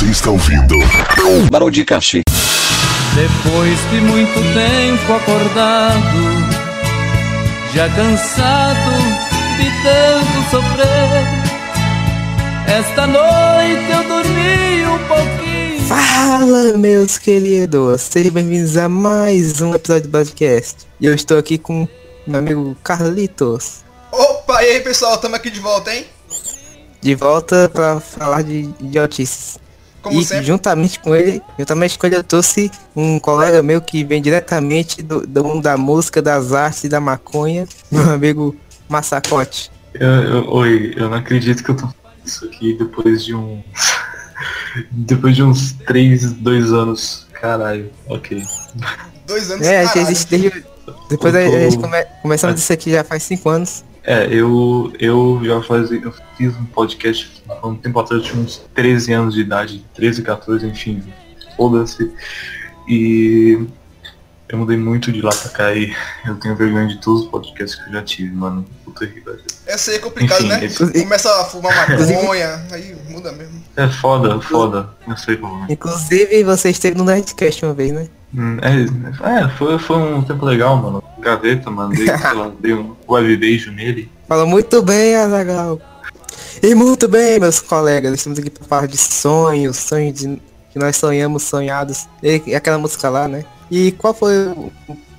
Você está ouvindo Barão de Cachê. Depois de muito tempo acordado, já cansado de tanto sofrer, esta noite eu dormi um pouquinho. Fala, meus queridos! Sejam bem-vindos a mais um episódio do podcast. E eu estou aqui com meu amigo Carlitos. Opa, e aí pessoal, estamos aqui de volta, hein? De volta para falar de idiotices. Como e sempre. juntamente com ele, juntamente com ele eu trouxe um colega meu que vem diretamente do, do mundo da música, das artes e da maconha, meu amigo Massacote. Eu, eu- oi, eu não acredito que eu tô fazendo isso aqui depois de um. depois de uns 3, 2 anos. Caralho, ok. Dois anos, É, a gente caralho. existe desde... Depois a, a gente come, começamos isso aqui já faz cinco anos. É, eu, eu já fazia. Eu fiz um podcast há um tempo atrás, eu tinha uns 13 anos de idade, 13, 14, enfim. Foda-se. E eu mudei muito de lá pra cá e eu tenho vergonha de todos os podcasts que eu já tive, mano. Puta que pariu. Essa aí é complicado, Enfim, né? esse- Começa a fumar maconha, aí muda mesmo. É foda, foda. Eu sei como é. Inclusive você esteve no Nerdcast uma vez, né? É, é foi, foi um tempo legal, mano. Gaveta, mano. Dei, um web beijo nele. Falou muito bem, Azagal. E muito bem, meus colegas. Estamos aqui para falar de sonhos, sonhos de, que nós sonhamos, sonhados. E aquela música lá, né? E qual foi o,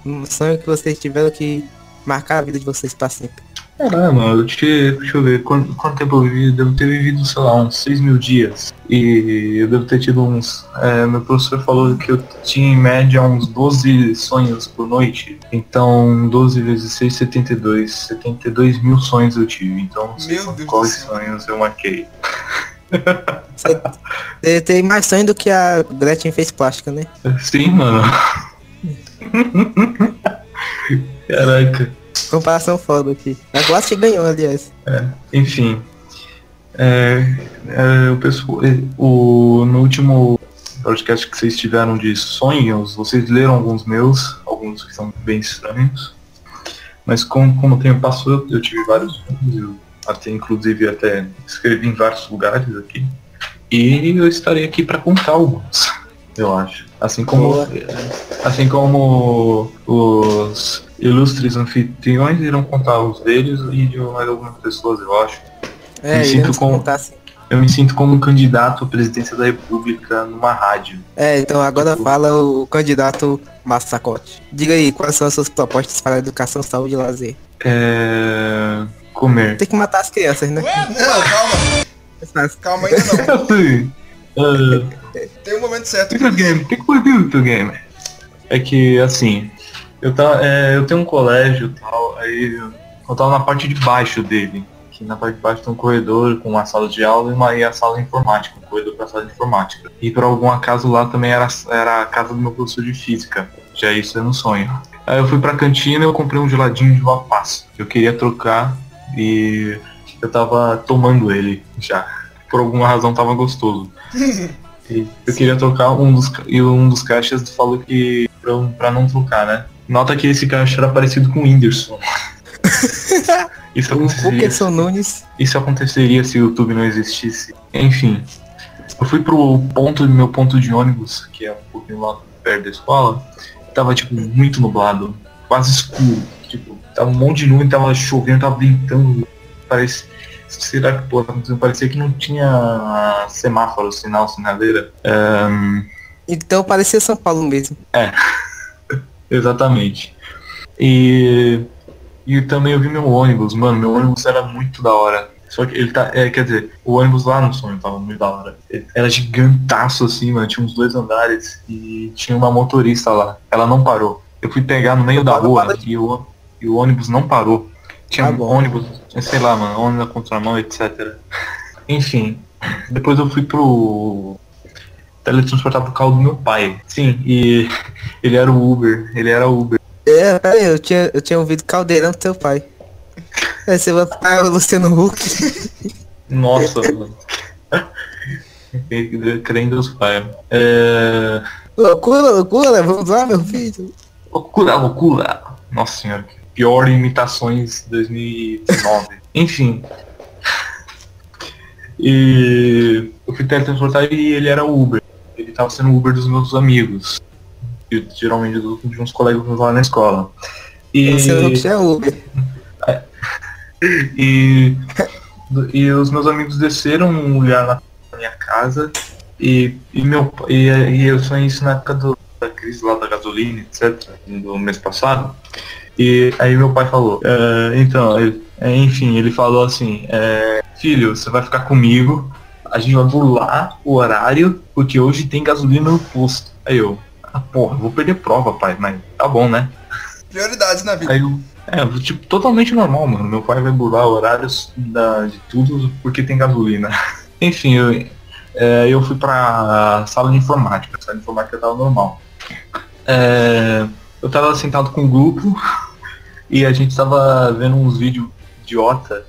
um sonho que vocês tiveram que marcar a vida de vocês para sempre? Caramba, mano, deixa, deixa eu ver, quanto, quanto tempo eu vivi? Devo ter vivido, sei lá, uns 6 mil dias. E eu devo ter tido uns. é, meu professor falou que eu tinha em média uns 12 sonhos por noite. Então 12 vezes 6, 72. 72 mil sonhos eu tive. Então não sei Meu Deus quais sonhos eu marquei. Você tem mais sonho do que a Gretchen fez plástica, né? Sim, mano. Caraca. Comparação foda aqui. A Gretchen ganhou, aliás. Enfim. É, é, o pessoal, é, o, no último podcast que vocês tiveram de sonhos, vocês leram alguns meus, alguns que são bem estranhos. Mas como, como o tempo passou, eu, eu tive vários sonhos, eu até inclusive até escrevi em vários lugares aqui. E eu estarei aqui para contar alguns, eu acho. Assim como, Boa. assim como os ilustres anfitriões irão contar os deles e de mais algumas pessoas, eu acho. É, Me sinto iremos com- contar assim. Eu me sinto como um candidato à presidência da república numa rádio. É, então agora fala o candidato Massacote. Diga aí, quais são as suas propostas para a educação, saúde e lazer? É... Comer. Tem que matar as crianças, né? Não, calma, calma ainda não. É, Tem um momento certo. videogame, tem que o videogame. É que, assim, eu, tá, é, eu tenho um colégio e tal, aí eu- tava na parte de baixo dele. Que na parte de baixo tem um corredor com uma sala de aula e, uma, e a sala informática, um corredor para a sala de informática. E por algum acaso lá também era, era a casa do meu professor de física. Já isso é um sonho. Aí eu fui pra cantina e eu comprei um geladinho de uva passa. Eu queria trocar e eu tava tomando ele já. Por alguma razão tava gostoso. Eu queria trocar um dos, e um dos caixas falou que pra, pra não trocar, né? Nota que esse caixa era parecido com o Whindersson. Isso O aconteceria, Fukerson Nunes. isso aconteceria se o YouTube não existisse. Enfim, eu fui pro ponto meu ponto de ônibus, que é um pouquinho lá perto da escola, tava tipo muito nublado, quase escuro. Tipo, tava um monte de nuvem, tava chovendo, tava ventando. Parece. Será que pô, tá parecia que não tinha semáforo, sinal, sinaleira. Ahn, Então parecia São Paulo mesmo. Exatamente. E, e também eu vi meu ônibus, mano, meu ônibus era muito da hora. Só que ele tá. É, quer dizer, o ônibus lá no sonho tava muito da hora. Ele Era gigantaço assim, mano. Tinha uns dois andares e tinha uma motorista lá. Ela não parou. Eu fui pegar no meio da rua e o, e o ônibus não parou. Tinha bom. ônibus, sei lá, mano, ônibus na contramão, etc. Enfim. Depois eu fui pro teletransportar pro carro do meu pai. Sim, e ele era o Uber. Ele era Uber. É, pera aí, eu tinha, eu tinha ouvido Caldeirão do teu pai. É, você vai ficar o Luciano Huck. Nossa, mano. Crendo os pai. É... loucura, loucura, vamos lá, meu filho. Loucura, loucura. Nossa senhora, pior imitações 2019. Enfim. E eu fui teletransportar e ele era Uber. Ele tava sendo Uber dos meus amigos. E, geralmente do- de uns colegas meus lá na escola. E, Você é Uber. e, e os meus amigos desceram um lugar na minha casa e, e meu e, e eu sonhei isso na época do, da crise lá da gasolina, etc. Do mês passado. E aí meu pai falou, "É, então, ele- enfim, ele falou assim, é, filho, você vai ficar comigo, a gente vai burlar o horário, porque hoje tem gasolina no posto. Aí eu, ah, porra, vou perder prova, pai, mas tá bom, né? Prioridades na vida. Aí eu, é, tipo, totalmente normal, mano. Meu pai vai burlar horários da, de tudo porque tem gasolina. Enfim, eu, é, eu fui pra sala de informática. A sala de informática tava normal. É, eu tava sentado com um grupo e a gente tava vendo uns vídeos idiota.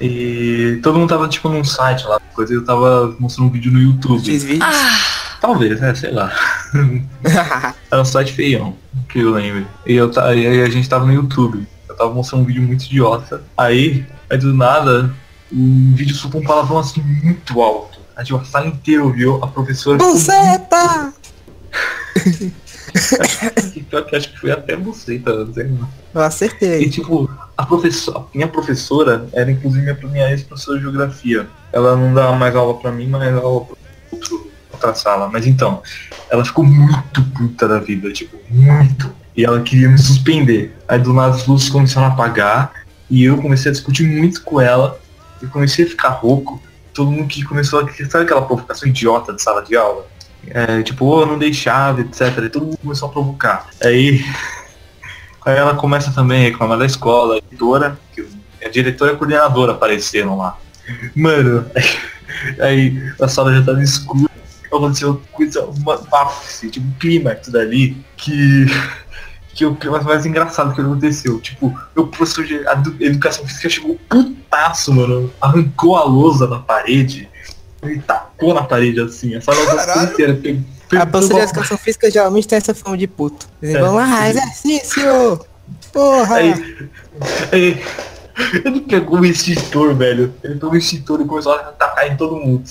E todo mundo tava tipo num site lá, coisa, e eu tava mostrando um vídeo no YouTube. Fiz vídeo. Talvez, né? Sei lá. Era um site feião, que eu lembro. E eu, e aí a gente tava no YouTube. Eu tava mostrando um vídeo muito idiota. Aí, aí do nada, o vídeo soltou um palavrão assim muito alto. A, tipo, a sala inteira ouviu, a professora. Buceta! E pior que acho que foi até você, tá? Não sei lá. Eu E acertei. tipo, a professora, minha professora era inclusive minha, minha ex-professora de geografia. Ela não dá mais aula pra mim, mas aula pra outro, outra sala. Mas então, ela ficou muito puta da vida, tipo, muito. E ela queria me suspender. Aí do nada as luzes começaram a apagar e eu comecei a discutir muito com ela. Eu comecei a ficar rouco. Todo mundo que começou a. Sabe aquela provocação idiota de sala de aula? É, tipo, ô, não dei chave, etc. E todo mundo começou a provocar. Aí Aí ela começa também a reclamar da escola, a diretora, que a diretora e a coordenadora apareceram lá. Mano, aí a sala já tava escura, aconteceu coisa, uma ápice, tipo, um clímax dali, que. Que o clima mais engraçado que aconteceu. Tipo, meu professor de edu- educação física chegou putaço, mano. Arrancou a lousa da parede e tacou na parede assim. A sala inteira. Pegou, A professora de educação física geralmente tem essa forma de puto. Eles É. vão lá, exercício! Porra! Aí, aí, ele pegou o extintor, velho. Ele pegou o extintor e começou a atacar em todo mundo.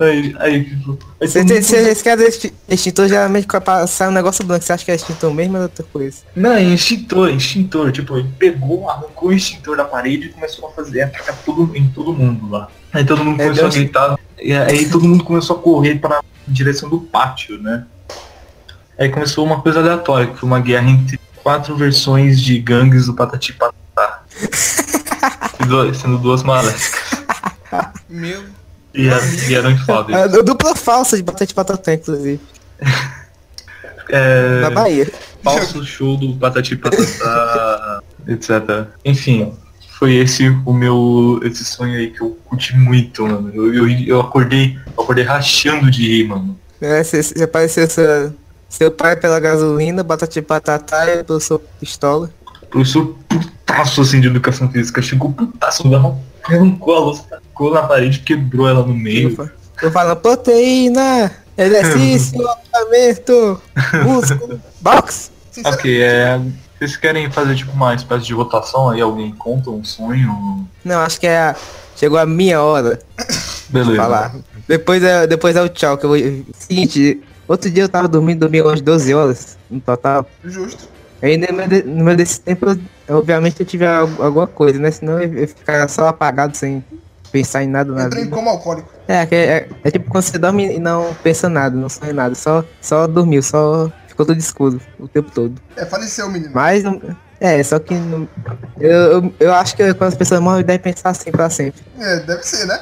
Aí, aí, tipo, aí Você mundo- você esquece exti- extintor geralmente sai um negócio branco. Você acha que é extintor mesmo ou é outra coisa? Não, é extintor, extintor. Tipo, ele pegou, arrancou o extintor da parede e começou a fazer, atacar todo, em todo mundo lá. Aí todo mundo É, começou a Deus. gritar. E aí todo mundo começou a correr para em direção do pátio, né? Aí começou uma coisa aleatória, que foi uma guerra entre quatro versões de gangues do Patati Patatá. Sendo duas malas. Meu. E, era- e eram A fodas. du- dupla falsa de batata de patatã, inclusive. É, Na Bahia. falso show do Patati Patatá, etc. Enfim, foi esse o meu. esse sonho aí que eu curti muito, mano. Eu, eu, eu acordei. Acordei rachando de rir, mano. É, você, você apareceu seu, seu pai pela gasolina, batata de patatá e pelo seu pistola. O professor putaço assim de educação física, chegou putaço, arrancou a luz, tacou na parede, quebrou ela no meio. Eu falo proteína, exercício, alongamento, músculo, box. Ok, é. Vocês querem fazer tipo uma espécie de votação aí? Alguém conta um sonho? Não, acho que é a, chegou a minha hora de Beleza. falar. Depois é, depois é o tchau, que eu vou... Seguinte, outro dia eu tava dormindo, dormi umas 12 horas no total. Justo. Aí no meio, de- no meio desse tempo, eu- obviamente eu tive al- alguma coisa, né? Senão eu ia ficar só apagado sem pensar em nada na Entrei vida. como alcoólico. É, que é, é tipo quando você dorme e não pensa nada, não sonha nada, só, só dormiu, só ficou tudo escuro o tempo todo. É, faleceu, menino. Mas, não- é, só que não- eu, eu, eu acho que quando as pessoas morrem, devem pensar assim pra sempre. É, deve ser, né?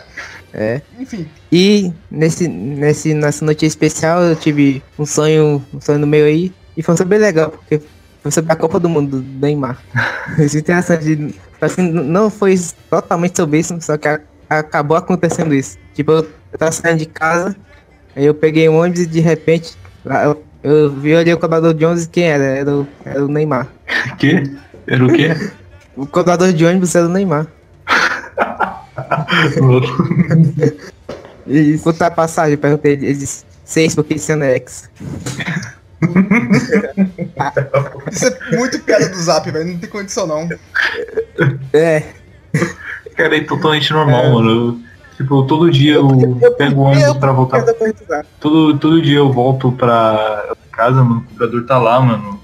É. Enfim. E nesse, nesse, nessa noite especial eu tive um sonho, um sonho no meio aí, e foi bem legal, porque foi sobre a Copa do Mundo do Neymar. Isso é interessante. Assim, não foi totalmente sobre isso, só que a- acabou acontecendo isso. Tipo, eu, eu tava saindo de casa, aí eu peguei um ônibus e de repente lá eu, eu vi ali o cobrador de ônibus quem era? Era o, era o Neymar. quê? Era o quê? O cobrador de ônibus era o Neymar. E quanto a passagem, perguntei, ele disse, seis porque esse ano é X. Isso é muito piada do zap, velho. Não tem condição, não. É, Cara, é totalmente normal, É. mano. Tipo, todo dia eu, pego o ônibus pra voltar. Todo, todo dia eu volto pra casa, mano. O cobrador tá lá, mano.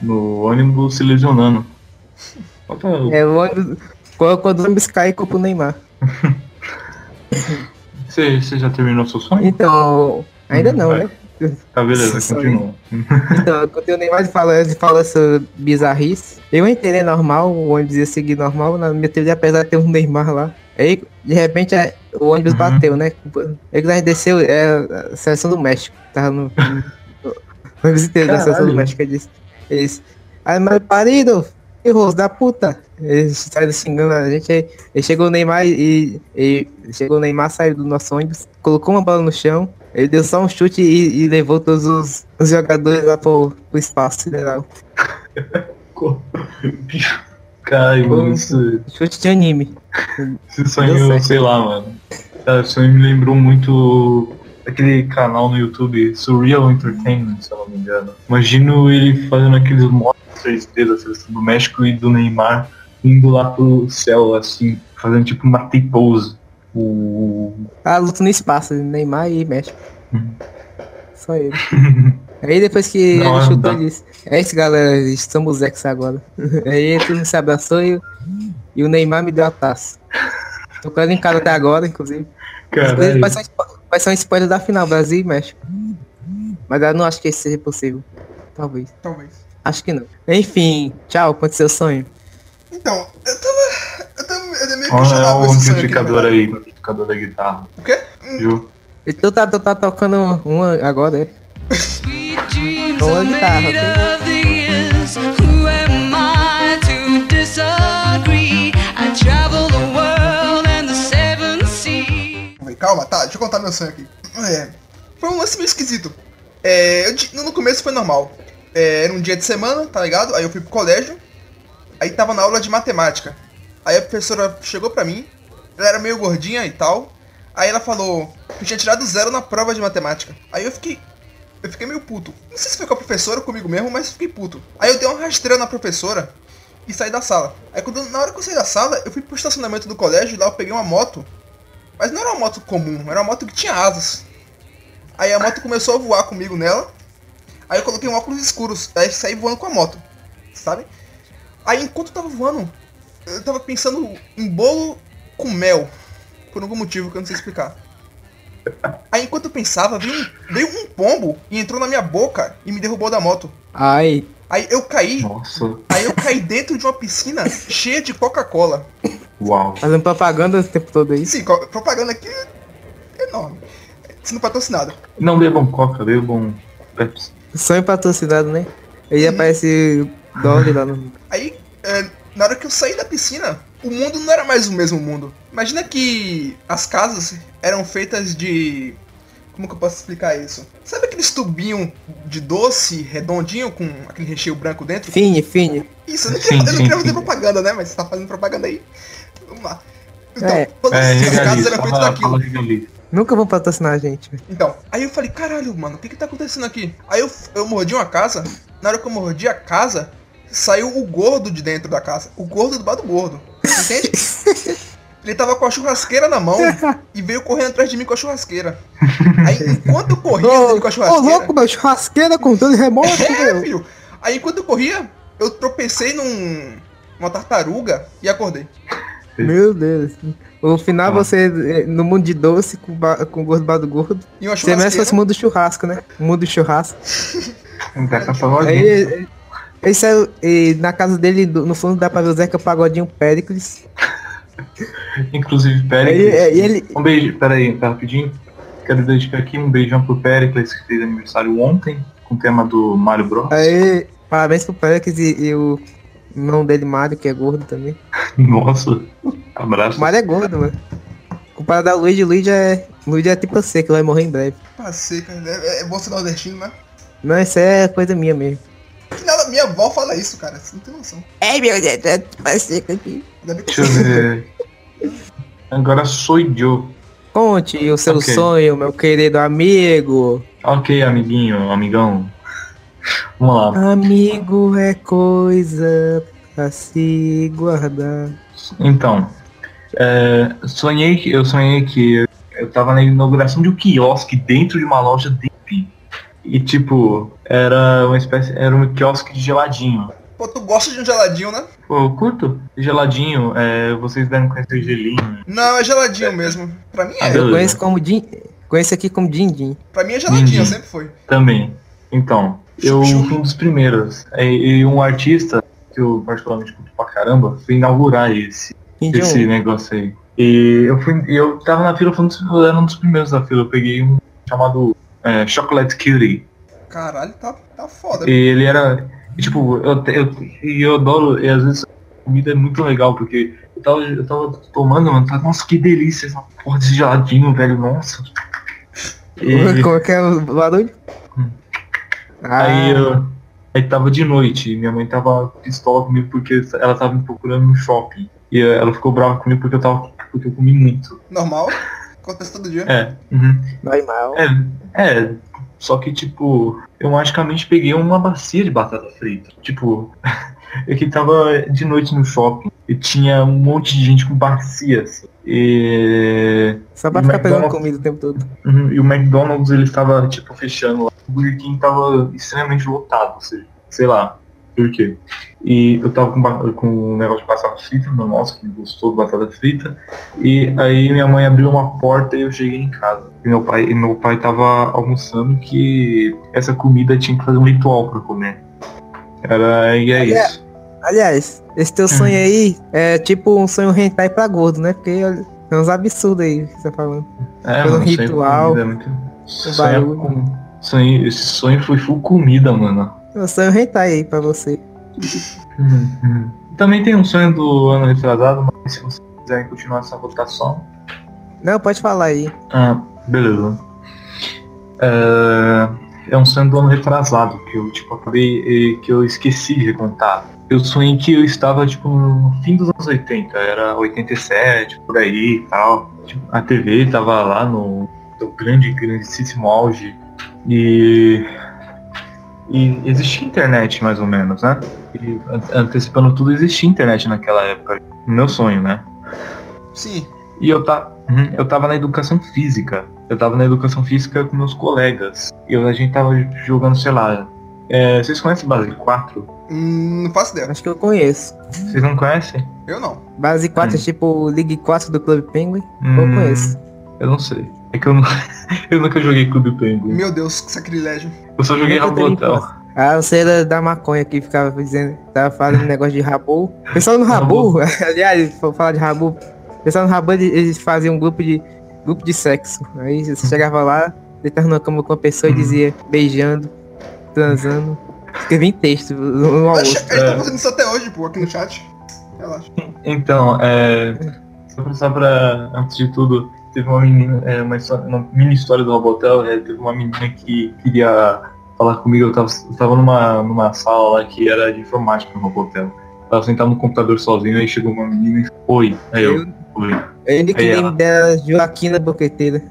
No ônibus se lesionando. Falta. É, o ônibus, quando, quando o ônibus cai, culpa o Neymar. Você, você já terminou seu sonho? Então, ainda não, Vai. né? Tá, beleza, continua. Então, quando o Neymar fala, ele fala sobre bizarrice, eu entrei né, normal, o ônibus ia seguir normal, na minha apesar de ter um Neymar lá. Aí, de repente, é, o ônibus Uhum. bateu, né? Aí quando a gente desceu, é a seleção do México. Tava no, no, ônibus inteiro da seleção do. México. Ele disse, ele disse ai, mas parido, erros da puta. Eles saíram xingando a gente. Aí, aí chegou o Neymar e, e chegou o Neymar, saiu do nosso ônibus, colocou uma bola no chão, ele deu só um chute e, e levou todos os, os jogadores lá pro, pro espaço sideral. Caralho, mano, esse, Chute de anime. esse sonho, sei lá, mano. Cara, esse sonho me lembrou muito aquele canal no YouTube, Surreal Entertainment, se eu não me engano. Imagino ele fazendo aqueles mods 3D da seleção do México e do Neymar indo lá pro céu, assim, fazendo tipo uma T-pose. O... Ah, luta no espaço, Neymar e México. Só ele. Aí depois que Não, ele é, chutou, ele disse, é isso galera, estamos ex agora. Aí todo mundo se abraçou e, e o Neymar me deu a taça. Tô ela em casa até agora, inclusive. Caralho. Vai ser, um spo- vai ser um spoiler da final, Brasil e México. Mas eu não acho que isso seja possível. Talvez. Talvez. Acho que não. Enfim, tchau, quanto seu sonho? Então, eu tava. Eu tava eu tava meio Olha questionável o amplificador verdade. aí, o amplificador da guitarra, O quê? viu? Tu tá, tu tá tocando uma agora, é? Dreams Boa are guitarra. Calma aí, Calma, tá, deixa eu contar meu sonho aqui. É, foi um lance meio esquisito. É, eu no começo foi normal. É, era um dia de semana, tá ligado? Aí eu fui pro colégio. Aí tava na aula de matemática. Aí a professora chegou pra mim. Ela era meio gordinha e tal. Aí ela falou que tinha tirado zero na prova de matemática. Aí eu fiquei. Eu fiquei meio puto. Não sei se foi com a professora ou comigo mesmo, mas fiquei puto. Aí eu dei uma rasteira na professora e saí da sala. Aí quando, na hora que eu saí da sala, eu fui pro estacionamento do colégio e lá eu peguei uma moto. Mas não era uma moto comum, era uma moto que tinha asas. Aí a moto começou a voar comigo nela. Aí eu coloquei um óculos escuros, aí saí voando com a moto, sabe? Aí enquanto eu tava voando, eu tava pensando em bolo com mel. Por algum motivo que eu não sei explicar. Aí enquanto eu pensava, veio um, veio um pombo e entrou na minha boca e me derrubou da moto. Ai, Aí eu caí, Nossa, aí eu caí dentro de uma piscina cheia de Coca-Cola. uau. fazendo propaganda o tempo todo aí. Sim, propaganda aqui é enorme. Sendo patrocinado. Não bebam coca, bebam Pepsi. Sonho patrocinado, né? Aí aparece Dolly lá no. Aí, é, na hora que eu saí da piscina, o mundo não era mais o mesmo mundo. Imagina que as casas eram feitas de. Como que eu posso explicar isso? Sabe aqueles tubinhos de doce, redondinho, com aquele recheio branco dentro? Fine, fine. Isso, eu não queria, eu não queria fazer propaganda, né? Mas você tá fazendo propaganda aí. Vamos lá. Então, É. todas É, as casas eram feitas daquilo. Nunca vão patrocinar a gente. Então, aí eu falei, caralho, mano, o que que tá acontecendo aqui? Aí eu, eu mordi uma casa, na hora que eu mordi a casa, saiu o gordo de dentro da casa. O gordo do lado do gordo. Entende? Ele tava com a churrasqueira na mão e veio correndo atrás de mim com a churrasqueira. Aí enquanto eu corria dele com a Ô, churrasqueira. louco, meu, churrasqueira com todo remoto, É, meu. filho. Aí enquanto eu corria, eu tropecei num. uma tartaruga e acordei. Meu Deus. O final Ah. você, eh, no mundo de doce, com, com o gordo do gordo. E uma Você mesmo churrasqueira. fosse o mundo do churrasco, né? O mundo do churrasco. Não tá essa Ele saiu, e na casa dele, no fundo, dá pra ver o Zeca Pagodinho Péricles. Inclusive, Aí, Pericles. eh, e ele, Um beijo, peraí, tá rapidinho. Quero dedicar aqui um beijão pro Pericles, que fez aniversário ontem, com o tema do Mario Bros. aí, parabéns pro Péricles e, e o irmão dele, Mário, que é gordo também. Nossa, abraço. O Mário é gordo, mano. Comparado ao Luigi, Luigi é, Luigi é tipo você, que vai morrer em breve. Passei, cara. É, é bom ser nordestino, né? Não, isso é coisa minha mesmo. Nada, minha avó fala isso, cara. Você não tem noção. É, meu Deus, é tipo assim aqui. Deixa eu ver. Agora sou eu. Conte o seu Ok. sonho, meu querido amigo. Ok, amiguinho, amigão. Vamos lá. Amigo é coisa pra se guardar. Então, É, sonhei que eu sonhei que eu tava na inauguração de um quiosque dentro de uma loja dele. E tipo, era uma espécie. Era um quiosque de geladinho. Pô, tu gosta de um geladinho, né? Pô, eu curto geladinho, é, vocês devem conhecer gelinho. Não, é geladinho mesmo. Pra mim Ah, é. beleza. Eu conheço como Din. Conheço aqui como Din Din. Pra mim é geladinho, Entendi. sempre foi. Também. Então, eu fui um dos primeiros. E, e um artista que eu particularmente curto pra caramba foi inaugurar esse, Din Din esse um. negócio aí. E eu fui. Eu tava na fila, foi um dos- eu era um dos primeiros da fila. Eu peguei um chamado é, Chocolate Cutie. Caralho, tá, tá foda. E ele era. tipo, eu, eu, eu adoro, e às vezes a comida é muito legal, porque eu tava, eu tava tomando, mano, tá, nossa, que delícia essa porra desse geladinho, velho, nossa. E, Como é que é o barulho? Ah, aí eu. Aí tava de noite, e minha mãe tava pistola comigo porque ela tava me procurando no shopping. E ela ficou brava comigo porque eu tava. porque eu comi muito. Normal. Acontece todo dia. É. uhum. normal. É, é, só que tipo, eu magicamente peguei uma bacia de batata frita. Tipo, eu que tava de noite no shopping e tinha um monte de gente com bacias. E, Só pra E ficar pegando McDonald's- comida o tempo todo. uhum, e o McDonald's ele estava tipo fechando lá. O Burger King tava extremamente lotado, ou seja, sei lá por quê. E eu tava com, com um negócio de batata frita, meu nossa, que gostou de batata frita. E aí minha mãe abriu uma porta e eu cheguei em casa. E meu pai, e meu pai tava almoçando que essa comida tinha que fazer um ritual pra comer. Era, e é Olha, isso. Aliás, esse teu sonho aí é tipo um sonho hentai pra gordo, né? Porque olha, tem uns absurdos aí que você tá falando. É, pelo mano, com ritual, comida é muito... Barulho. com... sonho, esse sonho foi full comida, mano. É um sonho hentai aí pra você. Uhum. Também tem um sonho do ano retrasado, mas se vocês quiserem continuar essa votação. Não, pode falar aí. Ah, beleza. É, é um sonho do ano retrasado, que eu tipo acabei. que eu esqueci de contar. Eu sonhei que eu estava tipo no fim dos anos 80, era 87, por aí e tal. Tipo, a TV tava lá no, no grande, grandíssimo auge. E. E existia internet mais ou menos, né? E an- antecipando tudo, existia internet naquela época. No meu sonho, né? Sim. E eu, ta... Uhum, eu tava na educação física. Eu tava na educação física com meus colegas. E eu- a gente tava jogando, sei lá. é, vocês conhecem Base 4? Hum, não faço ideia. Acho que eu conheço. Vocês não conhecem? Eu não. Base 4 é Hum. tipo League 4 do Clube Penguin. Eu Hum, conheço. Eu não sei. É que eu, não... eu nunca joguei Clube Penguin. Meu Deus, que sacrilégio. Eu só joguei Rabotel. Ah, você era da maconha que ficava dizendo, tava falando negócio de Rabu. Pessoal no Rabu, aliás, vou falar de Rabu. Pessoal no Rabu, eles- faziam um grupo de grupo de sexo. Aí você chegava lá, deitava numa cama com uma pessoa e Uhum. dizia beijando, transando. Escrevia em texto no Oxe, almoço. eles estão fazendo isso até hoje, pô, aqui no chat. Relaxa. Então, é. Só pra, só pra. Antes de tudo, teve uma menina. É, uma, histó- uma mini história do Robotel. É, teve uma menina que queria falar comigo. Eu tava, eu tava numa, numa sala lá que era de informática no Robotel. Tava sentado no computador sozinho, aí chegou uma menina e Oi. Aí eu, oi. eu Aí nickname ela- dela Joaquina Boqueteira.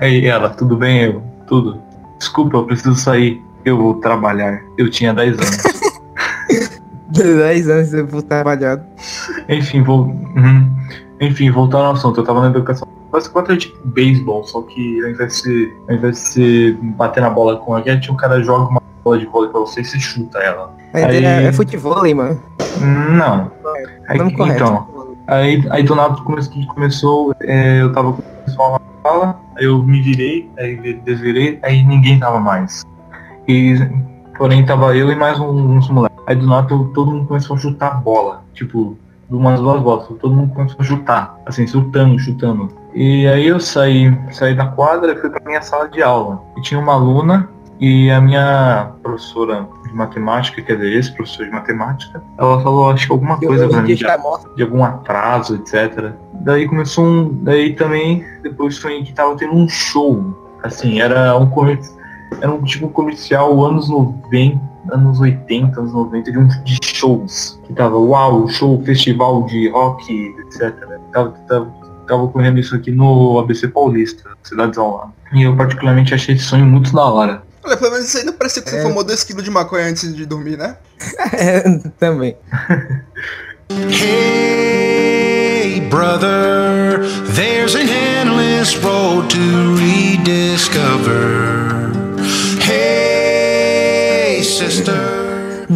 Aí ela, tudo bem? Eu, tudo. Desculpa, eu preciso sair. Eu vou trabalhar. Eu tinha 10 anos. 10 anos eu vou trabalhar. Enfim, vou. uhum. Enfim, voltando ao assunto, eu tava na educação. Quase quatro é tipo beisebol, só que ao invés de ser, ao invés de ser bater na bola com a raquete, o cara joga uma bola de vôlei pra você e você chuta ela. Aí, Aí- É, é futebol, mano. Não. Aí, Nome correto. então, aí, aí do nada começou, começou é, eu tava com o pessoal na sala, aí eu me virei, aí vi- desvirei, aí ninguém tava mais. E, porém tava eu e mais um- uns moleques. Aí do nada todo todo mundo começou a chutar bola. Tipo, umas duas bolas, todo mundo começou a chutar, assim, chutando, chutando. E aí eu saí, saí da quadra e fui pra minha sala de aula. E tinha uma aluna e a minha professora de matemática, quer dizer, esse professor de matemática, ela falou, acho que alguma coisa pra mim de, de algum atraso, etc. Daí começou um. Daí também, depois foi que tava tendo um show. Assim, era um comercial. Era um tipo comercial anos 90, anos 80, anos 90, de um de shows. Que tava, uau, show, festival de rock, etc. Tava, tava, tava ocorrendo isso aqui no ABC Paulista, cidadezão lá. E eu particularmente achei esse sonho muito da hora. Olha, pelo menos isso aí não parecia que você É. fumou 2kg de maconha antes de dormir, né? É, também. Hey, Hey, brother, there's an endless road to rediscover.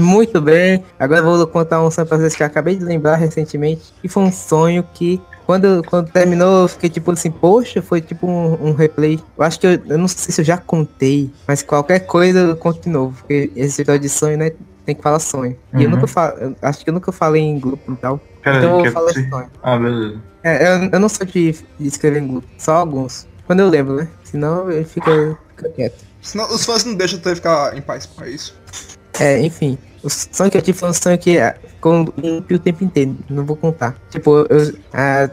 Muito bem. Agora eu vou contar um sonho pra vocês que eu acabei de lembrar recentemente. Que foi um sonho que, quando, quando terminou, eu fiquei tipo assim, poxa, foi tipo um, um replay. Eu acho que eu, eu não sei se eu já contei, mas qualquer coisa eu conto de novo. Porque esse episódio de sonho, né? Tem que falar sonho. E eu Uhum. nunca falo. eu Acho que eu nunca falei em grupo e tal. Pera Então eu vou falar esse sonho. Ah, beleza. É, eu, eu não sou de, de escrever em grupo, só alguns. Quando eu lembro, né? Senão eu fico, fico quieto. Senão os fãs não deixam tu ficar em paz por isso. É, enfim. O foi um sonho que ficou limpo o tempo inteiro. Não vou contar. Tipo, eu ah,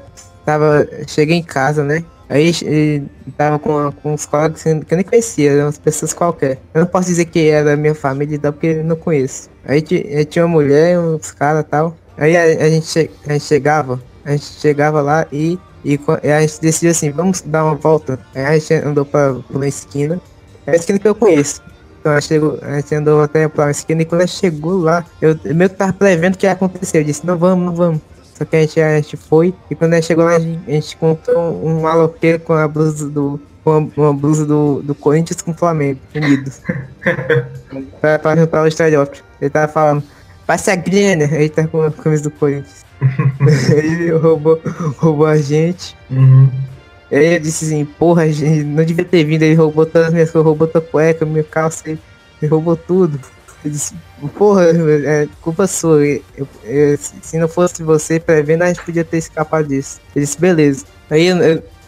tava. Cheguei em casa, né? Aí tava com, com uns colegas que eu nem conhecia, eram umas pessoas qualquer. Eu não posso dizer que era minha família e tal, porque eu não conheço. Aí eh, tinha uma mulher, uns caras e tal. Aí a, a gente, a gente chegava, a gente chegava lá e, e, e a gente decidiu assim, vamos dar uma volta. Aí a gente andou pra, pra uma esquina. É a esquina que eu conheço. Então a gente, chegou, a gente andou até pra uma esquina e quando a gente chegou lá, eu meio que tava prevendo o que ia acontecer. Eu disse, não vamos, não vamos. Só que a gente, a gente foi e quando a gente chegou lá, a gente, a gente encontrou um maloqueiro com a blusa do. Com a- uma blusa do, do Corinthians com o Flamengo, unidos. pra, pra juntar o estereótipo. Ele tava falando, passe a grana. Aí tá com a camisa do Corinthians. Ele roubou, roubou a gente. Uhum. Eu disse assim, porra, gente, não devia ter vindo, ele roubou todas as minhas coisas, roubou tua cueca, minha calça, ele, roubou tudo. Eu disse, porra, é culpa sua. eu- eu- se não fosse você prevendo, a gente podia ter escapado disso. Ele disse, beleza. Aí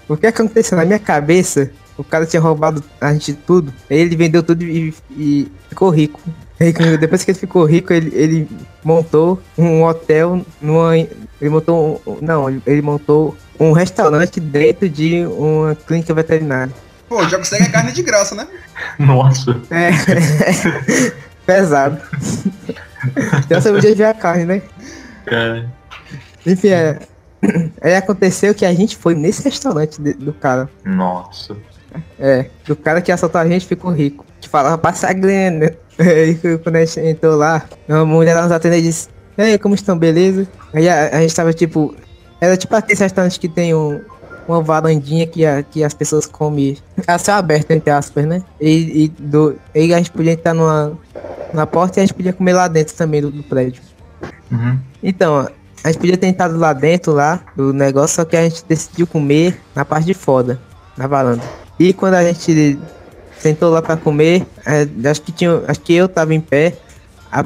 o que aconteceu na minha cabeça? O cara tinha roubado a gente tudo. Aí ele vendeu tudo e, e ficou rico. Aí, depois que ele ficou rico, ele, ele montou um hotel numa. Ele montou um. Não, ele montou um restaurante dentro de uma clínica veterinária. Pô, já consegue a carne de graça, né? Nossa. É. Pesado. Já sabia de ver a carne, né? Cara. Enfim, é. Aí aconteceu que a gente foi nesse restaurante de- do cara. Nossa. É, do cara que assaltou a gente ficou rico. Que falava passa a grana. Aí quando a gente entrou lá, uma mulher lá nos atendeu e disse, e aí, como estão, beleza? Aí a, a gente tava tipo. Era tipo aquele restaurante que tem um, uma varandinha que, a, que as pessoas comem a céu aberto, entre aspas, né? E, e, do, e a gente podia entrar numa, na porta e a gente podia comer lá dentro também do, do prédio. Uhum. Então, a gente podia ter entrado lá dentro lá do negócio, só que a gente decidiu comer na parte de fora, na varanda. E quando a gente sentou lá pra comer, é, acho que tinha, acho que eu tava em pé, a-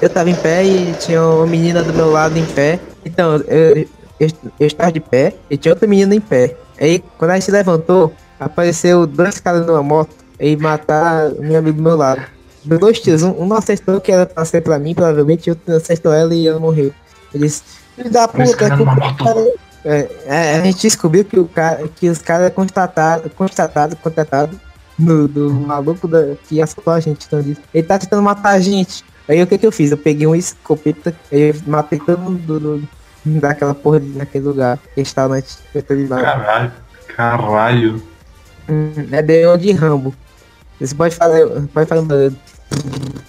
eu tava em pé e tinha uma menina do meu lado em pé. Então, eu, eu, eu estava de pé e tinha outra menina em pé. Aí, quando a gente levantou, apareceu dois caras numa moto e mataram o meu amigo do meu lado. Deu dois tiros, um, um não acertou que era pra ser pra mim, provavelmente, e outro acertou ela e ela morreu. Ele disse, filho da puta, é numa do cara. É, é, a gente descobriu que, o cara, que os caras constataram, constatado, contratado do, do maluco da, que assaltou a gente. Então, ele tá tentando matar a gente. Aí o que que eu fiz? Eu peguei um escopeta, eu matei todo mundo do, do- daquela porra ali, naquele lugar, restaurante veterinário. Caralho. Caralho. Hum, é bem de Rambo. Você pode fazer, pode fazer um-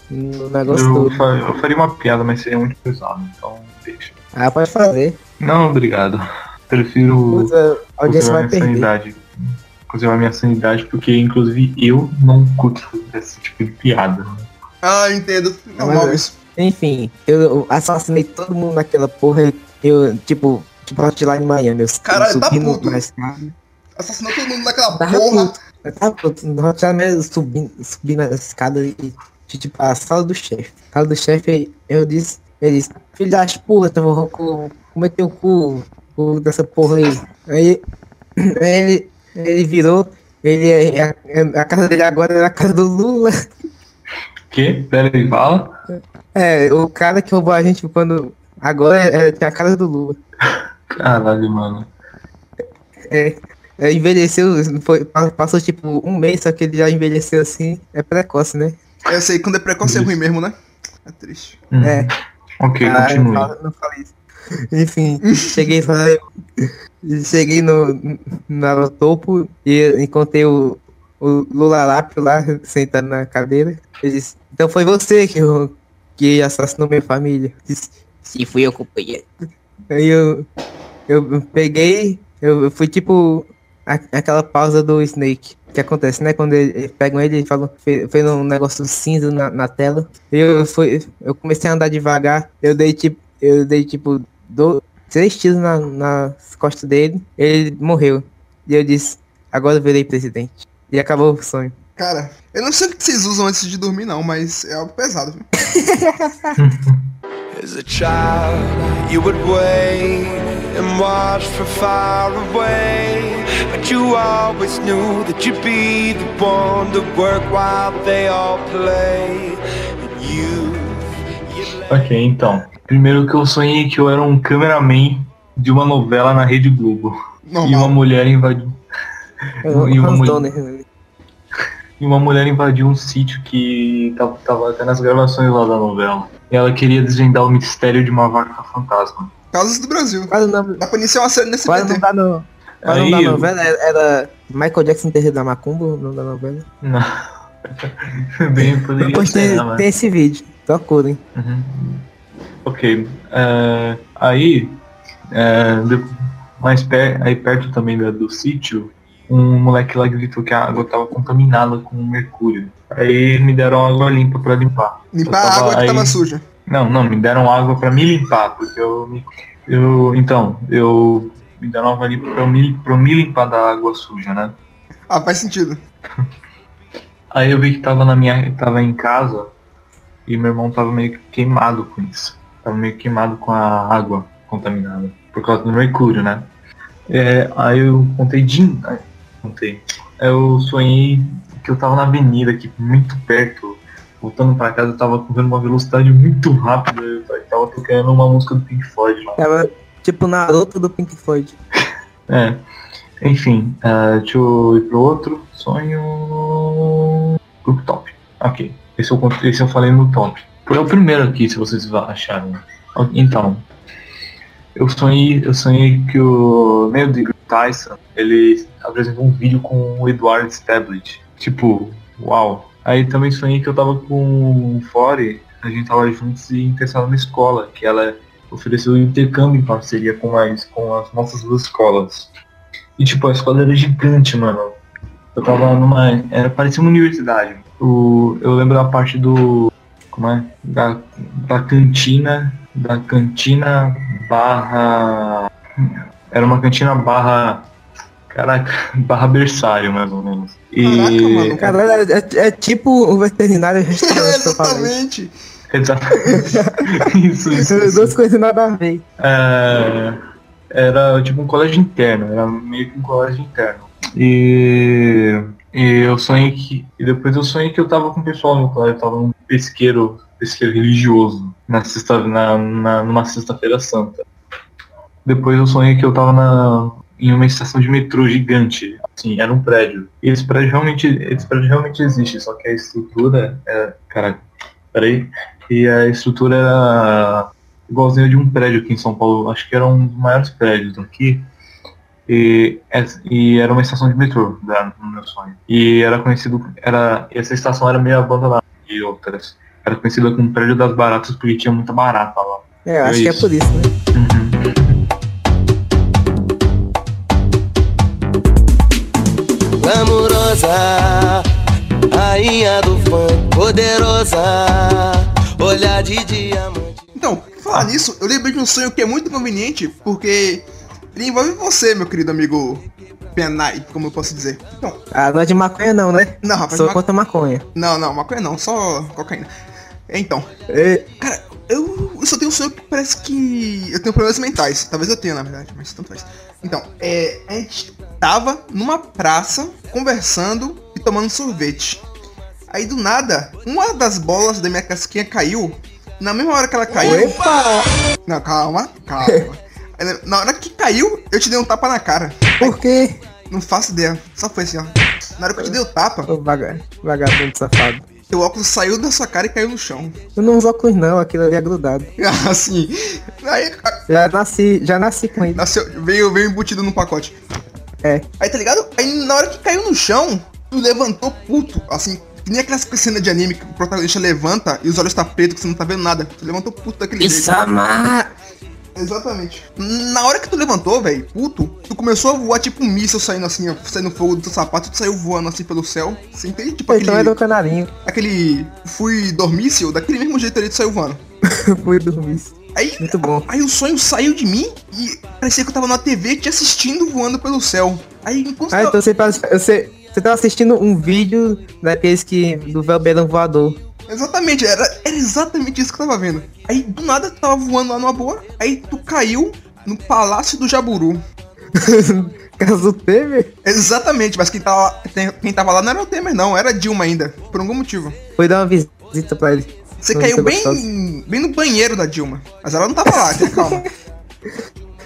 no negócio Eu, todo. fa- eu faria uma piada, mas seria muito pesado, então deixa. Ah, pode fazer. Não, obrigado. Prefiro Usa, a audiência vai minha perder. sanidade. Conservar minha sanidade, porque inclusive eu não curto esse tipo de piada. Ah, eu entendo. Normal Mas- isso. Enfim, eu assassinei todo mundo naquela porra. Eu, tipo, tipo, hotline em Miami. Eu Caralho, tá subindo puto. na escada. Assassinou todo mundo naquela Tava porra. puto. Eu tava puto. No hotline eu subindo, subindo a escada e, tipo, a sala do chefe. A sala do chefe, eu disse, ele disse, filho das putas, eu vou co- comer teu cu, cu dessa porra aí. Aí, aí ele, ele virou, ele, a, a casa dele agora era a casa do Lula. Que? Pera aí, fala. É, o cara que roubou a gente quando. Agora é, é a casa do Lula. Caralho, mano. É, é, envelheceu, foi, pa- passou tipo um mês, só que ele já envelheceu assim. É precoce, né? Eu sei, quando é preconceito é ruim mesmo, né? É triste. Uhum. É. Ok, Ah, não, continue. não falei isso. Enfim, cheguei lá, cheguei no, no topo e encontrei o, o Lula Lápio lá, sentado na cadeira. Ele disse, então foi você que, eu, que assassinou minha família. Eu Disse, Sim, fui eu, companheiro. Aí eu, eu peguei, eu, eu fui tipo a- aquela pausa do Snake. Que acontece, né? Quando ele, eles pegam ele e falam, fez, fez um negócio cinza na, na tela. Eu, fui, eu comecei a andar devagar. Eu dei tipo, eu dei tipo do, três tiros na, nas costas dele. Ele morreu. E eu disse, agora eu virei presidente. E acabou o sonho. Cara, eu não sei o que vocês usam antes de dormir, não, mas é algo pesado, viu? As a child, you would wait and watch from far away. But you always knew that you'd be the one to work while they all play. And you, Ok, então. Primeiro que eu sonhei que eu era um cameraman de uma novela na Rede Globo. E uma Normal. mulher invadiu. Eu, E uma mulher- né? E uma mulher invadiu um sítio que tava, tava até nas gravações lá da novela. E ela queria desvendar o mistério de uma vaca fantasma. Casos do Brasil. Quase não, Dá pra iniciar uma série nesse quase não dá no. Quase não Aí da eu- novela, era, era Michael Jackson Terreiro da Macumba, o nome da novela. Não. Bem, poderia Depois ser, tem, né, mas- tem esse vídeo, procurem. Uhum. Ok. é, aí, é, de- mais per, aí perto também da- do sítio, um moleque lá gritou que a água tava contaminada com mercúrio. Aí me deram água limpa pra limpar. Limpar a água que aí- tava suja. Não, não, me deram água pra me limpar, porque eu me. Eu, então, eu. Me deram água limpa pra eu me, pra eu me limpar da água suja, né? Ah, faz sentido. Aí eu vi que tava na minha. tava em casa e meu irmão tava meio que queimado com isso. Tava meio queimado com a água contaminada. Por causa do mercúrio, né? É, aí eu contei de. ai, Contei. Eu sonhei que eu tava na avenida aqui, muito perto. Voltando pra casa, eu tava correndo uma velocidade muito rápida. Eu tava- tocando uma música do Pink Floyd lá. Tava tipo Naruto do Pink Floyd. É. Enfim, ah, deixa eu ir pro outro. Sonho. Grupo top. Ok. Esse eu, esse eu falei no top. Por é o primeiro aqui, se vocês. Ok, Então. Eu sonhei, eu sonhei que o Neil deGrasse Tyson, ele apresentou um vídeo com o Edward Stablett. Tipo, uau. Aí também sonhei que eu tava com o Fore, a gente tava juntos e interessado na escola, que ela ofereceu um intercâmbio em parceria com as, com as nossas duas escolas. E tipo, a escola era gigante, mano. Eu tava numa. Era, parecia uma universidade. O, eu lembro da parte do. Como é? Da, da cantina. Da cantina barra. Era uma cantina barra. Caraca, barra berçário, mais ou menos. E. Caraca, mano. Caralho, é, é tipo o veterinário restaurante que eu falei. Exatamente. Exatamente. isso, isso, isso. Duas coisas nada a ver. É, era tipo um colégio interno, era meio que um colégio interno. E, e eu sonhei que. E depois eu sonhei que eu tava com o pessoal no colégio, eu tava num pesqueiro, pesqueiro religioso, na sexta, na, na- numa sexta-feira santa. Depois eu sonhei que eu tava na, em uma estação de metrô gigante. Assim, era um prédio. E esse prédio realmente, esse prédio realmente existe, só que a estrutura é. Caraca, peraí. E a estrutura era igualzinho de um prédio aqui em São Paulo, acho que era um dos maiores prédios aqui. E, es- e era uma estação de metrô da- no meu sonho. E era conhecido, era, essa estação era meio abandonada e outras. Era conhecida como prédio das baratas porque tinha muita barata lá. É, eu acho É que é por isso, né? Glamurosa, rainha do funk, poderosa, olhar de diamante. Então, falar nisso, eu lembrei de um sonho que é muito conveniente, porque ele envolve você, meu querido amigo Penai, como eu posso dizer. Então, Ah, não é de maconha não, né? não, rapaz, Sou ma- contra maconha. não, não, maconha não, só cocaína. Então, É, cara, eu, eu só tenho um sonho que parece que eu tenho problemas mentais. Talvez eu tenha, na verdade, mas tanto faz. Então, é, a gente tava numa praça conversando e tomando sorvete. Aí do nada, uma das bolas da minha casquinha caiu. Na mesma hora que ela caiu. Epa! Não, calma, calma. Na hora que caiu, eu te dei um tapa na cara. Por quê? Não faço ideia. Só foi assim, ó. Na hora que eu te dei o tapa, Ô, vaga, vagabundo safado. Teu óculos saiu da sua cara e caiu no chão. Eu não uso óculos não, aquilo ali é grudado. Assim. Aí a- Já nasci, já nasci com ele. nasceu, veio, veio embutido no pacote. É. Aí tá ligado? Aí na hora que caiu no chão, tu levantou puto. Assim, que nem aquelas cenas de anime que o protagonista levanta e os olhos tá preto que você não tá vendo nada. Tu levantou puto daquele jeito. Exatamente. Na hora que tu levantou, velho, puto, tu começou a voar tipo um míssil saindo assim, ó, saindo fogo do teu sapato, tu saiu voando assim pelo céu. Você entende? Tipo Então é aquele, do canarinho. aquele fui dormício, daquele mesmo jeito ali tu saiu voando. Fui dormir. Aí, Muito bom. aí o sonho saiu de mim e parecia que eu tava na TV te assistindo voando pelo céu. Aí enquanto Ah, então você, faz- você, você tava assistindo um vídeo daqueles que. do Velbeirão voador. Exatamente, era, era exatamente isso que eu tava vendo. Aí do nada tu tava voando lá numa boa, aí tu caiu no Palácio do Jaburu. Caso Temer? Exatamente, mas quem tava, quem- quem tava lá não era o Temer, não, era a Dilma ainda, por algum motivo. Foi dar uma visita pra ele. Você Foi caiu bem, gostoso. bem no banheiro da Dilma, mas ela não tava lá, tenha calma.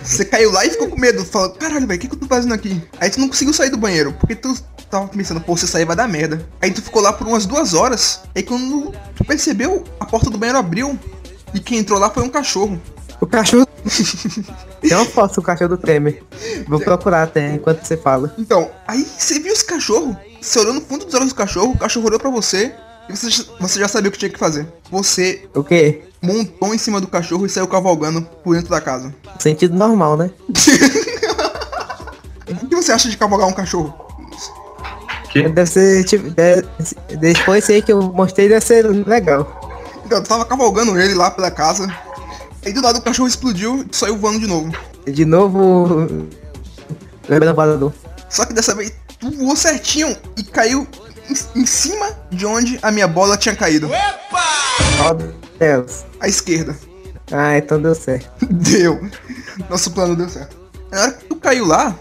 Você caiu lá e ficou com medo, falando, caralho, velho, o que, que eu tô fazendo aqui? Aí tu não conseguiu sair do banheiro, porque tu tava pensando, pô, se eu sair vai dar merda. Aí tu ficou lá por umas duas horas, aí quando tu percebeu, a porta do banheiro abriu, e quem entrou lá foi um cachorro. O cachorro. Tem uma foto do cachorro do Temer. Vou procurar até enquanto você fala. Então, aí você viu esse cachorro, você olhou no fundo dos olhos do cachorro, o cachorro olhou pra você, e você, já- você já sabia o que tinha que fazer. Você O quê? montou em cima do cachorro e saiu cavalgando por dentro da casa. Sentido normal, né? O que você acha de cavalgar um cachorro? Que? Deve ser tipo. deve- depois aí que eu mostrei deve ser legal. Então, tu tava cavalgando ele lá pela casa. Aí do lado o cachorro explodiu e tu saiu voando de novo. De novo. Lembrando voador. Só que dessa vez tu voou certinho e caiu em, em cima de onde a minha bola tinha caído. Qual delas? À esquerda. Ah, então deu certo. Deu. Nosso plano deu certo. Na hora que tu caiu lá,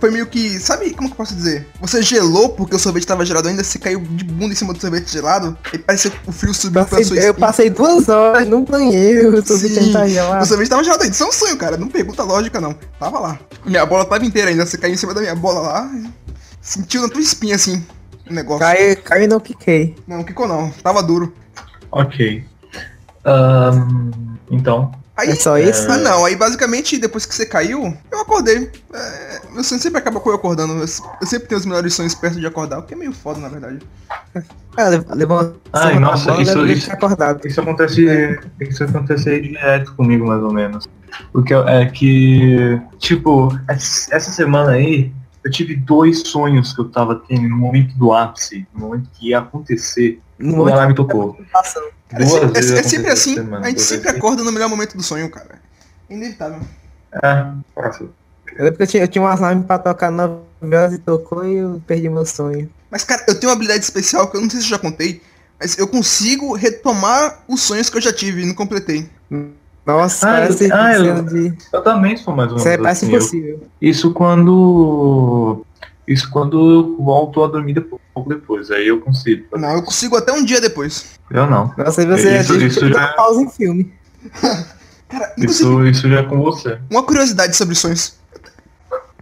foi meio que. Sabe como que eu posso dizer? Você gelou porque o sorvete tava gelado ainda, você caiu de bunda em cima do sorvete gelado, e parecia que o frio subiu pra sua Passei- eu espinha. passei duas horas no banheiro, tô Sim, tentar gelar. o sorvete tava gelado ainda. Isso é um sonho, cara. Não pergunta lógica, não. Tava lá. Minha bola tava inteira ainda. Você caiu em cima da minha bola lá. Sentiu na tua espinha, assim, o negócio. Cai, cai e não quiquei. Não, quicou não. Tava duro. Ok. Ahn, então, Aí, É só isso? Ah, não. Aí, basicamente, depois que você caiu, eu acordei. É, meu sonho sempre acaba com eu acordando. Eu, eu sempre tenho os melhores sonhos perto de acordar, o que é meio foda, na verdade. Ah, levou levou Ai, nossa, bola, isso- isso- acordado. isso acontece, isso acontece direto comigo, mais ou menos. Porque é que, tipo, essa essa semana aí, eu tive dois sonhos que eu tava tendo no momento do ápice, no momento que ia acontecer, No o alarme tocou. é, é- vezes é aconteceu sempre assim. semana, a gente sempre vezes. acorda no melhor momento do sonho, cara. É inevitável. É, passa. Eu lembro que eu tinha, eu tinha um alarme pra tocar 9 horas e tocou e eu perdi meu sonho. Mas, cara, eu tenho uma habilidade especial que eu não sei se eu já contei, mas eu consigo retomar os sonhos que eu já tive e não completei. Nossa, Ah, parece ah, eu- cena de. Eu também sou mais ou Isso é parece assim. eu- impossível. Isso quando. Isso quando eu volto a dormir depois, um pouco depois. Aí eu consigo. Não, eu consigo até um dia depois. Eu não. Nossa, aí você Isso- isso já- dá pausa em filme. Cara, Isso, isso já é com você. uma curiosidade sobre sonhos.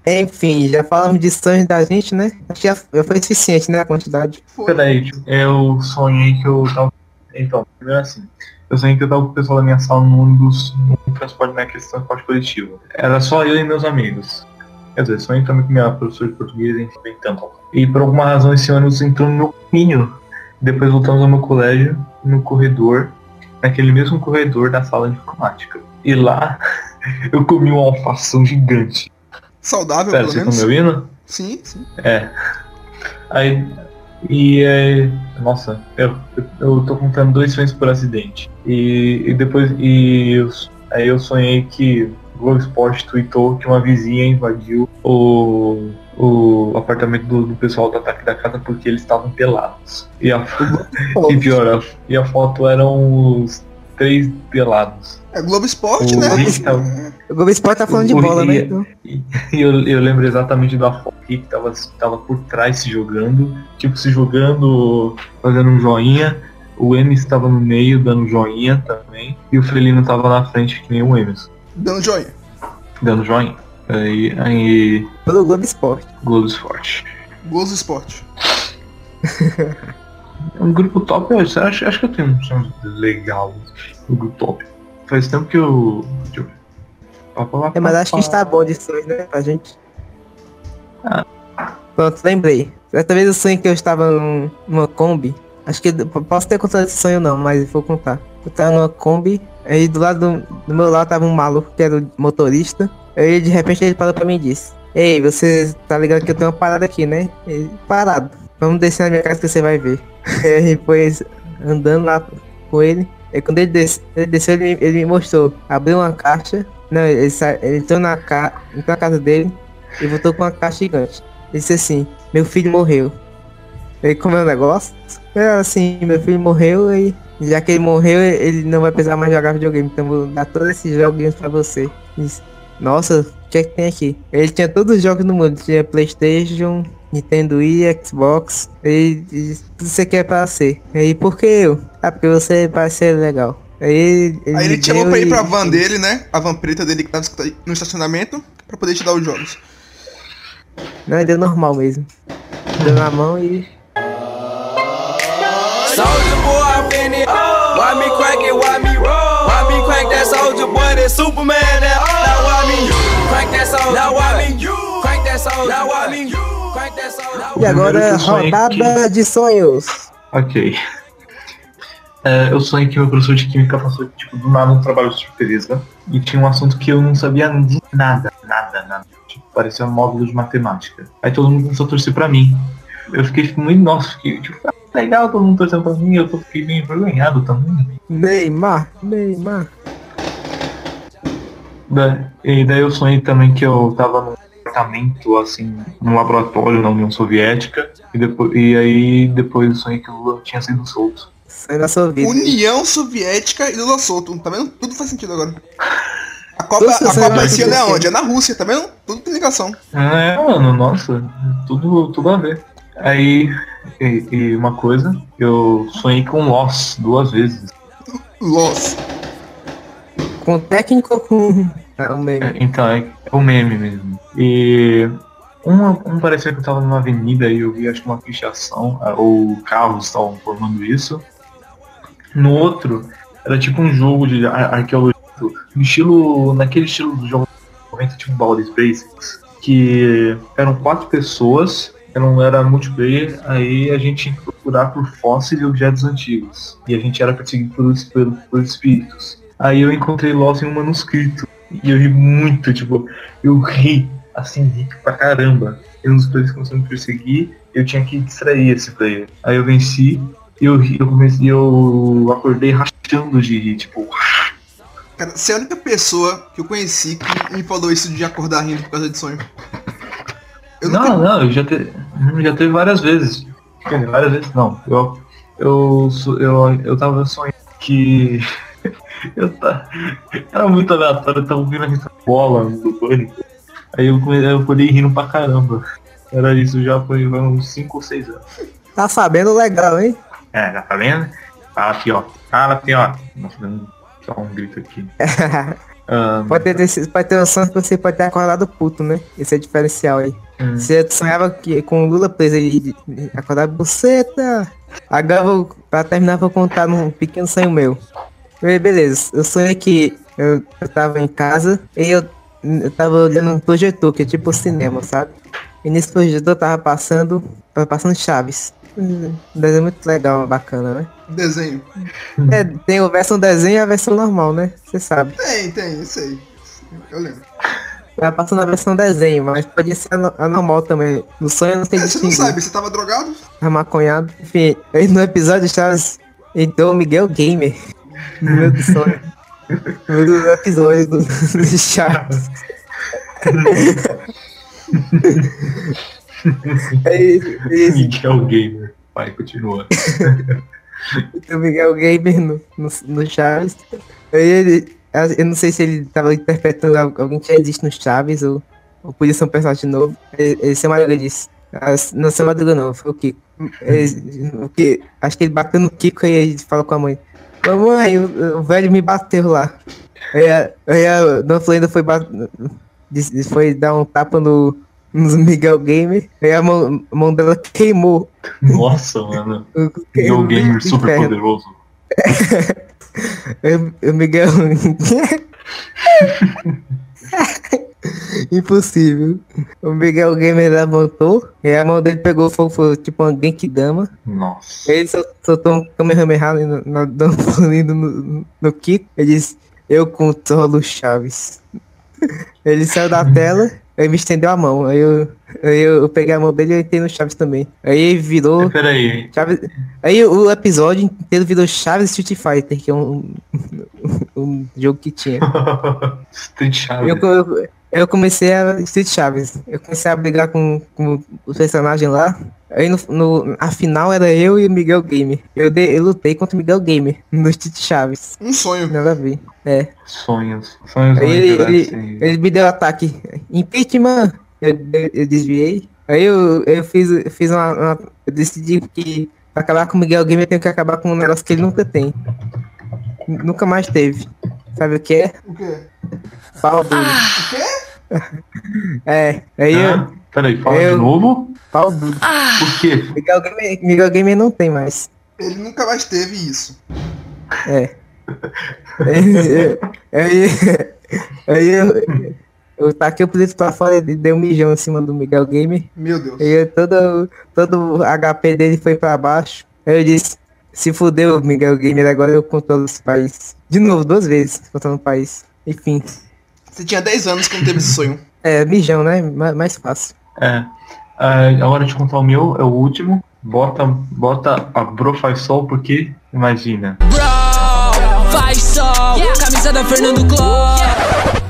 Enfim, já falamos de sonhos da gente, né? Acho que já, foi suficiente, né? A quantidade. Peraí, eu sonhei que eu tava. Então, primeiro assim. Eu sonhei que eu tava com o pessoal da minha sala no ônibus, no transporte, naquele transporte coletivo. Era só eu e meus amigos. Quer dizer, sonhei também com minha professora de português, enfim, bem tanto. E por alguma razão esse ônibus entrou no meu caminho. Depois voltamos ao meu colégio, no corredor, naquele mesmo corredor da sala de informática. E lá eu comi uma alfação gigante. Saudável, Pera, pelo vocês estão menos. me ouvindo? Sim, sim. É. Aí. E é. Nossa, eu, eu tô contando dois sonhos por acidente. E, e depois. E eu, aí eu sonhei que Globo Esporte tweetou que uma vizinha invadiu o, o apartamento do, do pessoal do ataque da casa porque eles estavam pelados. E a, e pior, a, e a foto eram os três pelados. É Globo Esporte, O né? Tá- O Globo Esporte tá falando de O- bola, né? e- Então, E eu, eu lembro exatamente da foto que tava, tava por trás se jogando, tipo se jogando, fazendo um joinha. O Emes estava no meio dando joinha também. E o Felino tava na frente que nem o Emes, Dando joia. dando joinha. Aí, aí pelo Globo Esporte. Globo Esporte. Globo Esporte. Um grupo top, eu acho, acho, acho que eu tenho um som legal no grupo top. Faz tempo que eu. Deixa eu. Pá, pá, pá, É, mas acho que está bom de sonhos, né? Pra gente. Ah. Pronto, lembrei. Certa vez eu sonhei que eu estava num, numa Kombi. Acho que posso ter contado esse sonho não, mas vou contar. Eu tava numa Kombi, aí do lado do, do meu lado tava um maluco que era o motorista. Aí de repente ele parou pra mim e disse: Ei, você tá ligado que eu tenho uma parada aqui, né? Ele, parado. Vamos descer na minha casa que você vai ver. Aí foi andando lá com ele. Aí quando ele, ele desceu, ele, ele me mostrou. Abriu uma caixa. Não, ele, sa- ele entrou na, ca entrou na casa dele e voltou com uma caixa gigante. Ele disse assim, meu filho morreu. Ele comeu o negócio. É assim, meu filho morreu e já que ele morreu, ele não vai precisar mais jogar videogame. Então vou dar todos esses joguinhos pra você. Disse, Nossa, o que é que tem aqui? Ele tinha todos os jogos do mundo. Tinha Playstation, Nintendo Wii, Xbox. E, tudo você quer pra ser. Aí por que eu? Ah, porque você parece ser legal. Aí ele, Aí ele te chamou pra ir pra van dele, né? A van preta dele que tava no estacionamento, pra poder te dar os jogos. Não, ele deu normal mesmo. Deu na mão e. Finna. Why me crack it? Why me roll? Why me crack that soldier boy? That Superman? That now why me crack that soldier? Now why me crack that soldier? Now why me crack that soldier? E agora, rodada de sonhos. Ok. É, eu sonhei que meu professor de química passou, tipo, do nada um trabalho de surpresa. E tinha um assunto que eu não sabia de nada, nada, nada. Tipo, parecia um módulo de matemática. Aí todo mundo começou a torcer pra mim. Eu fiquei muito, nossa, fiquei, tipo, legal todo mundo torcendo pra mim. Eu tô- fiquei meio envergonhado também. Neymar, Neymar. Da- E daí eu sonhei também que eu tava num apartamento, assim, num laboratório na União Soviética. E, depois, e aí depois eu sonhei que o Lula tinha sido solto. Sai da sua vida. União Soviética e Lula solto. Tá vendo? Tudo faz sentido agora. A Copa, Tudo a Copa esse ano é onde? É na Rússia, tá vendo? Tudo tem ligação. É, mano, nossa, tudo, tudo a ver. Aí, e, e uma coisa, eu sonhei com Lost duas vezes. Loss. Com técnico ou com. Ah, o meme. É, Então, é, é um meme mesmo. E um, um parecia que eu tava numa avenida e eu vi acho que uma pichação, ah, ou carros estavam formando isso. No outro, era tipo um jogo de ar- arqueologia, no estilo, naquele estilo do jogo 90, tipo Baldur's Basics, que eram quatro pessoas, eram, era multiplayer, aí a gente tinha que procurar por fósseis e objetos antigos. E a gente era perseguido por, por espíritos. Aí eu encontrei Lost em um manuscrito. E eu ri muito, tipo, eu ri, assim, ri pra caramba. E um dos players começou a me perseguir, eu tinha que distrair esse player. Aí eu venci, eu, ri- eu comecei, eu acordei rachando de rir, tipo, Cara, você é a única pessoa que eu conheci que me falou isso de acordar rindo por causa de sonho. Eu não, nunca. não, eu já, te, já teve várias vezes. Várias vezes não. Eu, eu, eu, eu tava sonhando que. eu tá, era muito aleatório, eu tava ouvindo a bola do pânico. Aí eu, eu acordei rindo pra caramba. Era isso, já foi uns 5 ou 6 anos. Tá sabendo legal, hein? É, já tá vendo? Fala pior. Fala pior. Nossa, dando só um grito aqui. Ahn, Pode ter, pode ter noção que você pode ter acordado puto, né? Esse é diferencial aí. Hum. Você sonhava que, com o Lula preso aí, acordar buceta. Agora, vou, pra terminar, vou contar um pequeno sonho meu. Be- Beleza, eu sonhei que eu, eu tava em casa e eu, eu tava olhando um projetor, que é tipo cinema, sabe? E nesse projetor tava passando, tava passando Chaves. Um desenho muito legal, bacana, né? Desenho. É, tem a versão desenho e a versão normal, né? Você sabe. Tem, tem, isso aí. Eu lembro. Tava passando a versão desenho, mas podia ser a, no- a normal também. No sonho eu não sei É, você não distinguir. sabe, você tava drogado? Tá maconhado. Enfim, aí no episódio Chaves entrou o Miguel Gamer. No meio do sonho. No meio do episódio do, do Chaves. aí, aí, Miguel Gamer. Vai, continua. o Miguel Gamer no, no, no Chaves. Aí ele. Eu não sei se ele tava interpretando al- alguém que já existe no Chaves ou, ou podia ser um personagem novo. Ele, ele seu Madruga disse. Não, seu Madruga não, foi o Kiko. Ele- o que, acho que ele bateu no Kiko e ele falou com a mãe. Mamãe, o, o velho me bateu lá. Aí a, aí a Dona Florinda foi, bat- foi dar um tapa no, Miguel Gamer. Aí a mão, a mão dela queimou. Nossa, mano. Miguel Gamer super poderoso. Miguel. Impossível. O Miguel Gamer levantou, e a mão dele pegou fogo, foi tipo uma Genkidama. Nossa. Ele sol- soltou um Kamehameha no, no, no, no, no Kiko. Ele disse, eu controlo o Chaves. Ele saiu da tela, aí me estendeu a mão. Aí eu, aí eu, peguei a mão dele e entrei no Chaves também. Aí ele virou. Peraí. Chaves... Aí o episódio inteiro virou Chaves Street Fighter, que é um, um jogo que tinha. Street Chaves. Eu, eu, eu comecei a Street Chaves. Eu comecei a brigar com, com os personagens lá. Aí no, no, a final era eu e o Miguel Gamer. Eu, dei- eu lutei contra o Miguel Gamer no Street Chaves. Um sonho. Nada a ver. É. Sonhos. Sonhos Aí ele, ele, ele me deu ataque. Impeachment! Eu, eu, eu desviei. Aí eu, eu fiz, eu fiz uma, uma- Eu decidi que pra acabar com o Miguel Gamer eu tenho que acabar com um negócio que ele nunca tem. Nunca mais teve. Sabe o que é? O quê? Pau duro. O quê? É. Aí Hã? eu. Peraí, fala eu- de novo? Pau duro. Por quê? Miguel Gamer, Miguel Gamer não tem mais. Ele nunca mais teve isso. É. Aí, aí, aí eu, eu taquei o preto pra fora e dei um mijão em cima do Miguel Gamer. Meu Deus. E eu- todo, todo o HP dele foi pra baixo. Aí eu disse, se fudeu, Miguel Gamer, agora eu controlo esse país. De novo, duas vezes controlando o país. Enfim. Você tinha 10 anos quando teve esse sonho. É, mijão, né? Ma- Mais fácil. É. É, a hora de contar o meu é o último. Bota, bota a Bro faz sol porque, imagina. Bro, faz sol, camisa da Fernando Cló. I'm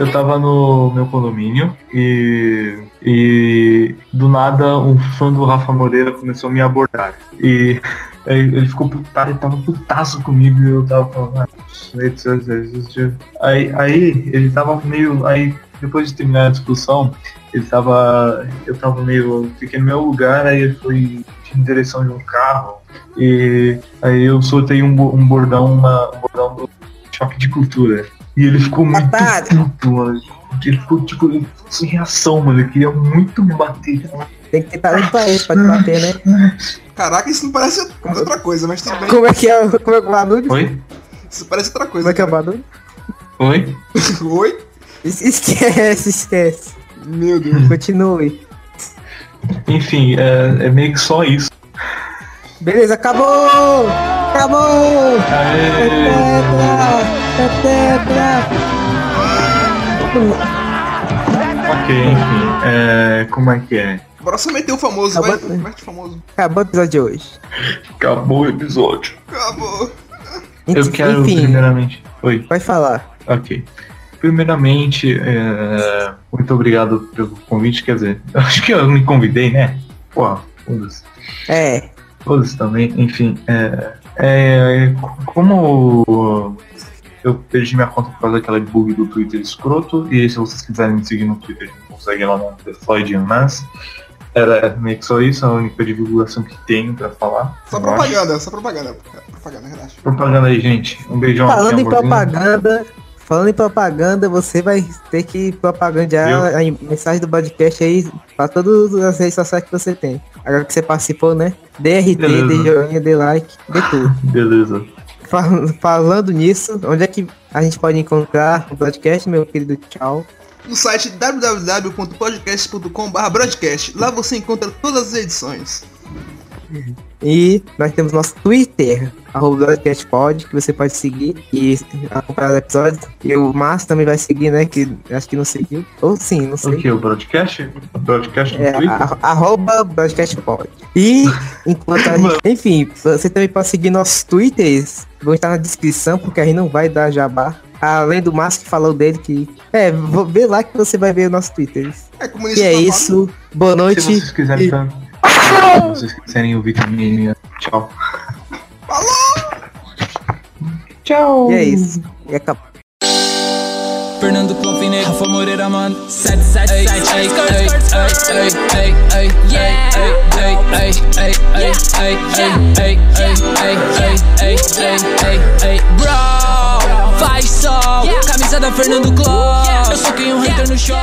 Eu tava no meu condomínio e, e do nada um fã do Rafa Moreira começou a me abordar. E ele ficou putaço, ele tava putaço comigo e eu tava falando, ah, aí, aí ele tava meio. Aí depois de terminar a discussão, ele tava. Eu tava meio. Fiquei no meu lugar, aí ele foi em direção de um carro. E aí eu soltei um, um bordão, uma, um bordão do choque de cultura. E ele ficou muito puto, mano. Ele ficou tipo sem reação, mano. Ele queria muito me bater. Tem que tentar limpar ele pra te bater, né? Caraca, isso não parece outra coisa, mas tudo bem. Como é que é, o- como é que é o barulho? Oi? Isso parece outra Como coisa. é que é o barulho? Oi? Oi? Es- Esquece, esquece. Meu Deus. Continue. Enfim, é, é meio que só isso. Beleza, acabou! Acabou! Aê! Tetra! Ok, enfim. É, como é que é? Bora só meter o famoso, vai. Acabou. Mete o famoso. Acabou o episódio de hoje. Acabou o episódio. Acabou. Eu quero, Enfim, primeiramente. Oi. pode falar. Ok. Primeiramente, é, muito obrigado pelo convite. Quer dizer, acho que eu me convidei, né? Pô, foda-se. É, Todos também, enfim. É, é, como eu perdi minha conta por causa daquela bug do Twitter escroto, e se vocês quiserem me seguir no Twitter, conseguem lá no The Floyd Mas. Era meio que só isso, a única divulgação que tenho pra falar. Só propaganda, só propaganda. Propaganda, relaxa. acho. Propaganda aí, gente. Um beijão falando aqui, em amorzinho. propaganda, falando em propaganda, você vai ter que propagandear a mensagem do podcast aí pra todas as redes sociais que você tem. Agora que você participou, né? Dê RT, Beleza. dê joinha, dê like, dê tudo. Beleza. Fal- Falando nisso, onde é que a gente pode encontrar o podcast, meu querido tchau? No site www.podcast.com.br broadcast. Lá você encontra todas as edições. E nós temos nosso Twitter, arroba broadcastpod, que você pode seguir e acompanhar os episódios. E o Márcio também vai seguir, né? Que acho que não seguiu. Ou sim, não O sei. que? O broadcast? Broadcast no É, Twitter? a- arroba broadcastpod. E enquanto a gente, enfim, você também pode seguir nossos twitters, vão estar na descrição, porque a gente não vai dar jabá. Além do Márcio que falou dele que. É, vou ver lá que você vai ver o nosso Twitter. É como E é isso. Boa Se noite. vocês quiserem, e- se vocês quiserem ouvir também, tchau. Falou! Tchau! E é isso. E acabou. Fernando Confine, Rafa Moreira, mano. 777 Bro, faz sol. Camisa da Fernando Cló. Eu sou quem um hater no show.